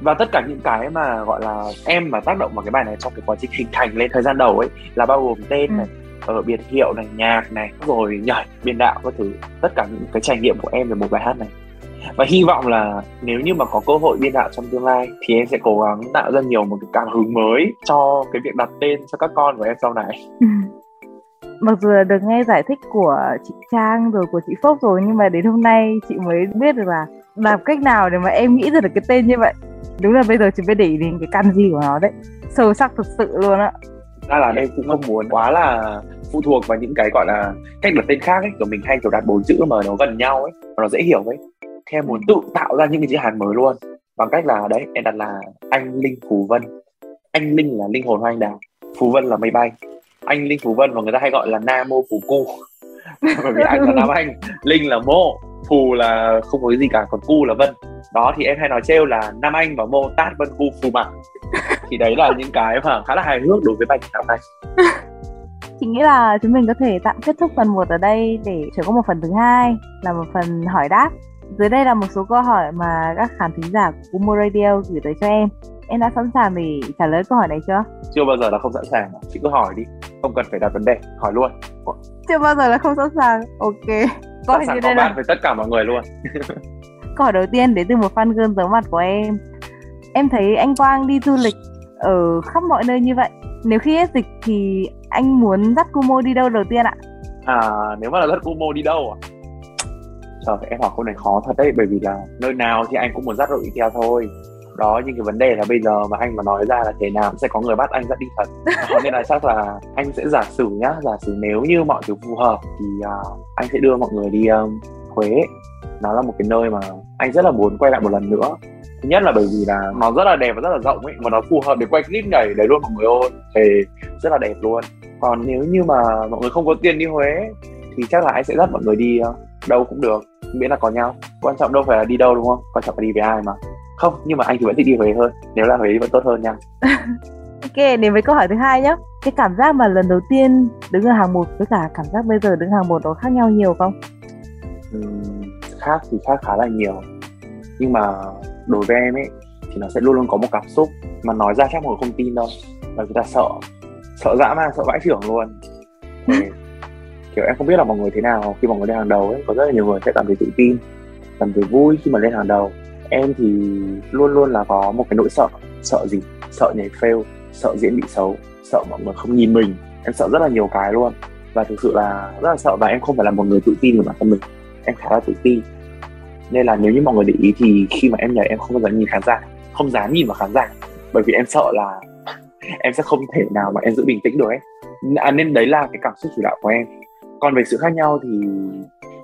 Và tất cả những cái mà gọi là em mà tác động vào cái bài này trong cái quá trình hình thành lên thời gian đầu ấy là bao gồm tên ừ ở biệt hiệu này, nhạc này, rồi nhảy, biên đạo các thứ. Tất cả những cái trải nghiệm của em về một bài hát này. Và hy vọng là nếu như mà có cơ hội biên đạo trong tương lai thì em sẽ cố gắng tạo ra nhiều một cái cảm hứng mới cho cái việc đặt tên cho các con của em sau này. Ừ. Mặc dù là được nghe giải thích của chị Trang rồi của chị Phúc rồi, nhưng mà đến hôm nay chị mới biết được là làm cách nào để mà em nghĩ ra được cái tên như vậy. Đúng là bây giờ chị mới để ý đến cái căn gì của nó đấy. Sâu sắc thực sự luôn á ra là em cũng không muốn quá là phụ thuộc vào những cái gọi là cách đặt tên khác ấy. Kiểu mình hay kiểu đặt bốn chữ mà nó gần nhau ấy mà nó dễ hiểu ấy. Thì em muốn tự tạo ra những cái chữ hàn mới luôn. Bằng cách là đấy em đặt là anh linh phù vân. Anh linh là linh hồn hoa anh đào phù vân là mây bay. Anh linh phù vân và người ta hay gọi là nam mô phù cu. Bởi vì anh là nam anh linh là mô phù là không có cái gì cả còn cu là vân. Đó thì em hay nói trêu là nam anh và mô tát vân cu phù mạng thì đấy là những cái mà khá là hài hước đối với bài nhạc này. Chị nghĩ là chúng mình có thể tạm kết thúc phần 1 ở đây để chuyển qua một phần thứ hai là một phần hỏi đáp. Dưới đây là một số câu hỏi mà các khán thính giả của Kumo Radio gửi tới cho em. Em đã sẵn sàng để trả lời câu hỏi này chưa? Chưa bao giờ là không sẵn sàng chị cứ hỏi đi không cần phải đặt vấn đề hỏi luôn. Chưa bao giờ là không sẵn sàng. Ok. Câu sẵn sàng có bạn với tất cả mọi người luôn. Câu hỏi đầu tiên đến từ một fan girl giấu mặt của em. Em thấy anh Quang đi du lịch ở khắp mọi nơi như vậy. Nếu khi hết dịch thì anh muốn dắt Kumo đi đâu đầu tiên ạ? À nếu mà là dắt Kumo đi đâu à trời em hỏi câu này khó thật đấy bởi vì là nơi nào thì anh cũng muốn dắt đội đi theo thôi. Đó nhưng cái vấn đề là bây giờ mà anh mà nói ra là thế nào cũng sẽ có người bắt anh dắt đi thật. Đó, nên là chắc là anh sẽ giả sử nhá giả sử nếu như mọi thứ phù hợp thì uh, anh sẽ đưa mọi người đi um, Huế. Nó là một cái nơi mà anh rất là muốn quay lại một lần nữa thứ nhất là bởi vì là nó rất là đẹp và rất là rộng ấy mà nó phù hợp để quay clip nhảy đấy luôn mọi người ơi thì rất là đẹp luôn. Còn nếu như mà mọi người không có tiền đi Huế thì chắc là anh sẽ dắt mọi người đi ờ, đâu cũng được miễn là có nhau. Quan trọng đâu phải là đi đâu đúng không? Quan trọng là đi với ai mà. Không nhưng mà anh thì vẫn thích đi Huế hơn nếu là Huế thì vẫn tốt hơn nha. Ok đến với câu hỏi thứ hai nhé cái cảm giác mà lần đầu tiên đứng ở hàng một với cả cảm giác bây giờ đứng hàng một nó khác nhau nhiều không? Uhm, khác thì khác khá là nhiều. Nhưng mà đối với em ấy thì nó sẽ luôn luôn có một cảm xúc mà nói ra chắc mọi người không tin đâu là người ta sợ sợ dã man sợ vãi trưởng luôn. Thì, kiểu em không biết là mọi người thế nào khi mọi người lên hàng đầu ấy. Có rất là nhiều người sẽ cảm thấy tự tin cảm thấy vui khi mà lên hàng đầu. Em thì luôn luôn là có một cái nỗi sợ. Sợ gì? Sợ nhảy fail sợ diễn bị xấu sợ mọi người không nhìn mình. Em sợ rất là nhiều cái luôn. Và thực sự là rất là sợ và em không phải là một người tự tin về bản thân mình. Em khá là tự tin nên là nếu như mọi người để ý thì khi mà em nhảy em không bao giờ nhìn khán giả không dám nhìn vào khán giả. Bởi vì em sợ là em sẽ không thể nào mà em giữ bình tĩnh được ấy. À, nên đấy là cái cảm xúc chủ đạo của em. Còn về sự khác nhau thì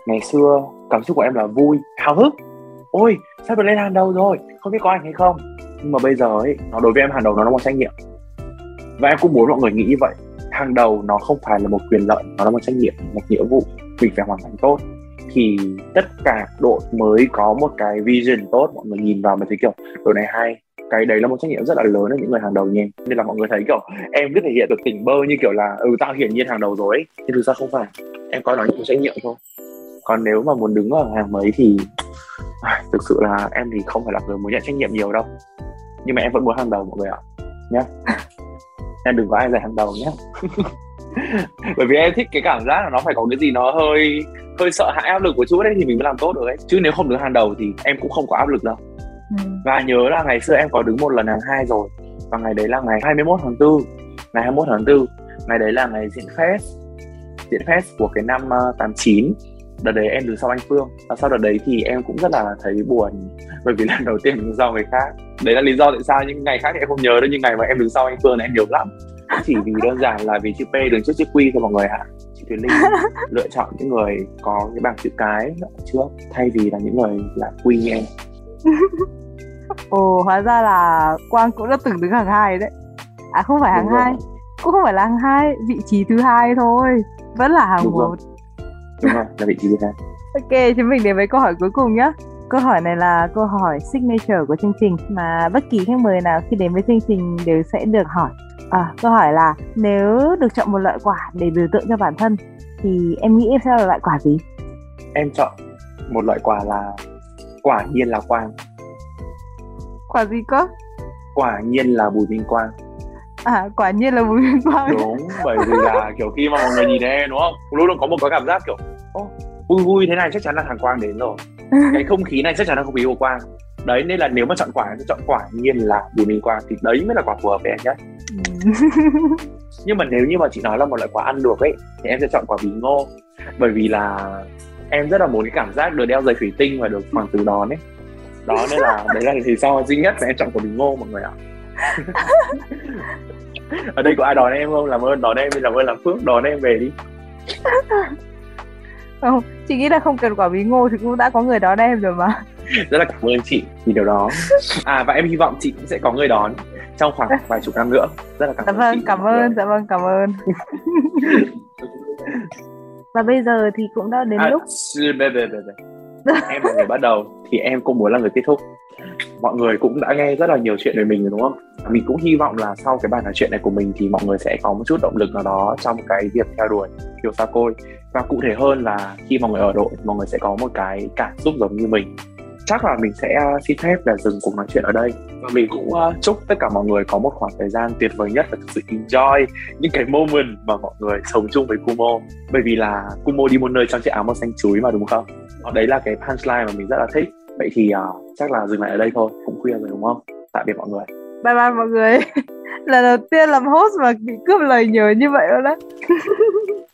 ngày xưa cảm xúc của em là vui hào hức. Ôi sắp được lên hàng đầu rồi không biết có anh hay không. Nhưng mà bây giờ ấy nó đối với em hàng đầu nó là một trách nhiệm và em cũng muốn mọi người nghĩ như vậy. Hàng đầu nó không phải là một quyền lợi nó là một trách nhiệm một nghĩa vụ. Mình phải hoàn thành tốt thì tất cả đội mới có một cái vision tốt mọi người nhìn vào mà thấy kiểu đội này hay. Cái đấy là một trách nhiệm rất là lớn ở những người hàng đầu nha nên là mọi người thấy kiểu em cứ thể hiện được tỉnh bơ như kiểu là ừ tao hiển nhiên hàng đầu rồi ấy. Nhưng thực ra không phải. Em coi nó như một trách nhiệm thôi. Còn nếu mà muốn đứng ở hàng mấy thì à, thực sự là em thì không phải là người muốn nhận trách nhiệm nhiều đâu. Nhưng mà em vẫn muốn hàng đầu mọi người ạ. Nhé em đừng có ai giành hàng đầu nhé bởi vì em thích cái cảm giác là nó phải có cái gì nó hơi hơi sợ hãi áp lực của chút đấy thì mình mới làm tốt được ấy. Chứ nếu không đứng hàng đầu thì em cũng không có áp lực đâu. Ừ. và nhớ là ngày xưa em có đứng một lần hàng hai rồi. Và ngày đấy là ngày 21 tháng 4 ngày 21 tháng 4 ngày đấy là ngày diễn fest. Diễn fest của cái năm uh, ờ, 89 đợt đấy em đứng sau anh Phương. Và sau đợt đấy thì em cũng rất là thấy buồn. Bởi vì lần đầu tiên đứng sau người khác. Đấy là lý do tại sao những ngày khác thì em không nhớ đâu nhưng ngày mà em đứng sau anh Phương là em nhớ lắm chỉ vì đơn giản là vì chữ P đứng trước chữ Q thôi mọi người ạ. Chị Thùy Linh lựa chọn những người có cái bảng chữ cái trước thay vì là những người là Q như em. Ồ, hóa ra là Quang cũng đã từng đứng hàng hai đấy. À không phải hàng hai Cũng không phải là hàng hai, vị trí thứ hai thôi. Vẫn là hàng Đúng một. Rồi. Đúng rồi, là vị trí thứ hai. Ok, chúng mình đến với câu hỏi cuối cùng nhé Câu hỏi này là câu hỏi signature của chương trình mà bất kỳ khách mời nào khi đến với chương trình đều sẽ được hỏi. À, câu hỏi là nếu được chọn một loại quả để biểu tượng cho bản thân thì em nghĩ em sẽ là loại quả gì? Em chọn một loại quả là quả nhiên là quang. Quả gì cơ? Quả nhiên là Bùi Minh Quang. À, quả nhiên là Bùi Minh Quang. Đúng, bởi vì là kiểu khi mà mọi người nhìn em đúng không? Luôn luôn có một cái cảm giác kiểu vui vui thế này chắc chắn là thằng Quang đến rồi cái không khí này chắc chắn là không khí của quang đấy nên là nếu mà chọn quả thì chọn quả nhiên là bùi minh quang thì đấy mới là quả phù hợp với em nhất ừ. nhưng mà nếu như mà chị nói là một loại quả ăn được ấy thì em sẽ chọn quả bí ngô. Bởi vì là em rất là muốn cái cảm giác được đeo giày thủy tinh và được hoàng tử đón ấy. Đó nên là đấy là lý do duy nhất là em chọn quả bí ngô mọi người ạ. Ở đây có ai đón em không? Làm ơn đón em đi làm ơn làm phước đón em về đi không chị nghĩ là không cần quả bí ngô thì cũng đã có người đón em rồi mà. Rất là cảm ơn chị vì điều đó. À và em hy vọng chị cũng sẽ có người đón trong khoảng vài chục năm nữa. Rất là cảm dạ ơn vâng, chị. cảm ơn dạ vâng cảm ơn. Và bây giờ thì cũng đã đến à, lúc em là người bắt đầu thì em cũng muốn là người kết thúc mọi người cũng đã nghe rất là nhiều chuyện về mình rồi đúng không? Mình cũng hy vọng là sau cái bài nói chuyện này của mình thì mọi người sẽ có một chút động lực nào đó trong cái việc theo đuổi kiểu sa côi và cụ thể hơn là khi mọi người ở đội mọi người sẽ có một cái cảm xúc giống như mình. Chắc là mình sẽ à, xin phép là dừng cuộc nói chuyện ở đây. Và mình cũng uh, chúc tất cả mọi người có một khoảng thời gian tuyệt vời nhất và thực sự enjoy những cái moment mà mọi người sống chung với Kumo. Bởi vì là Kumo đi một nơi trong chiếc áo màu xanh chuối mà đúng không? Đấy là cái punchline mà mình rất là thích vậy thì uh, chắc là dừng lại ở đây thôi cũng khuya rồi đúng không? Tạm biệt mọi người. Bye bye mọi người. Lần đầu tiên làm host mà bị cướp lời nhiều như vậy luôn đó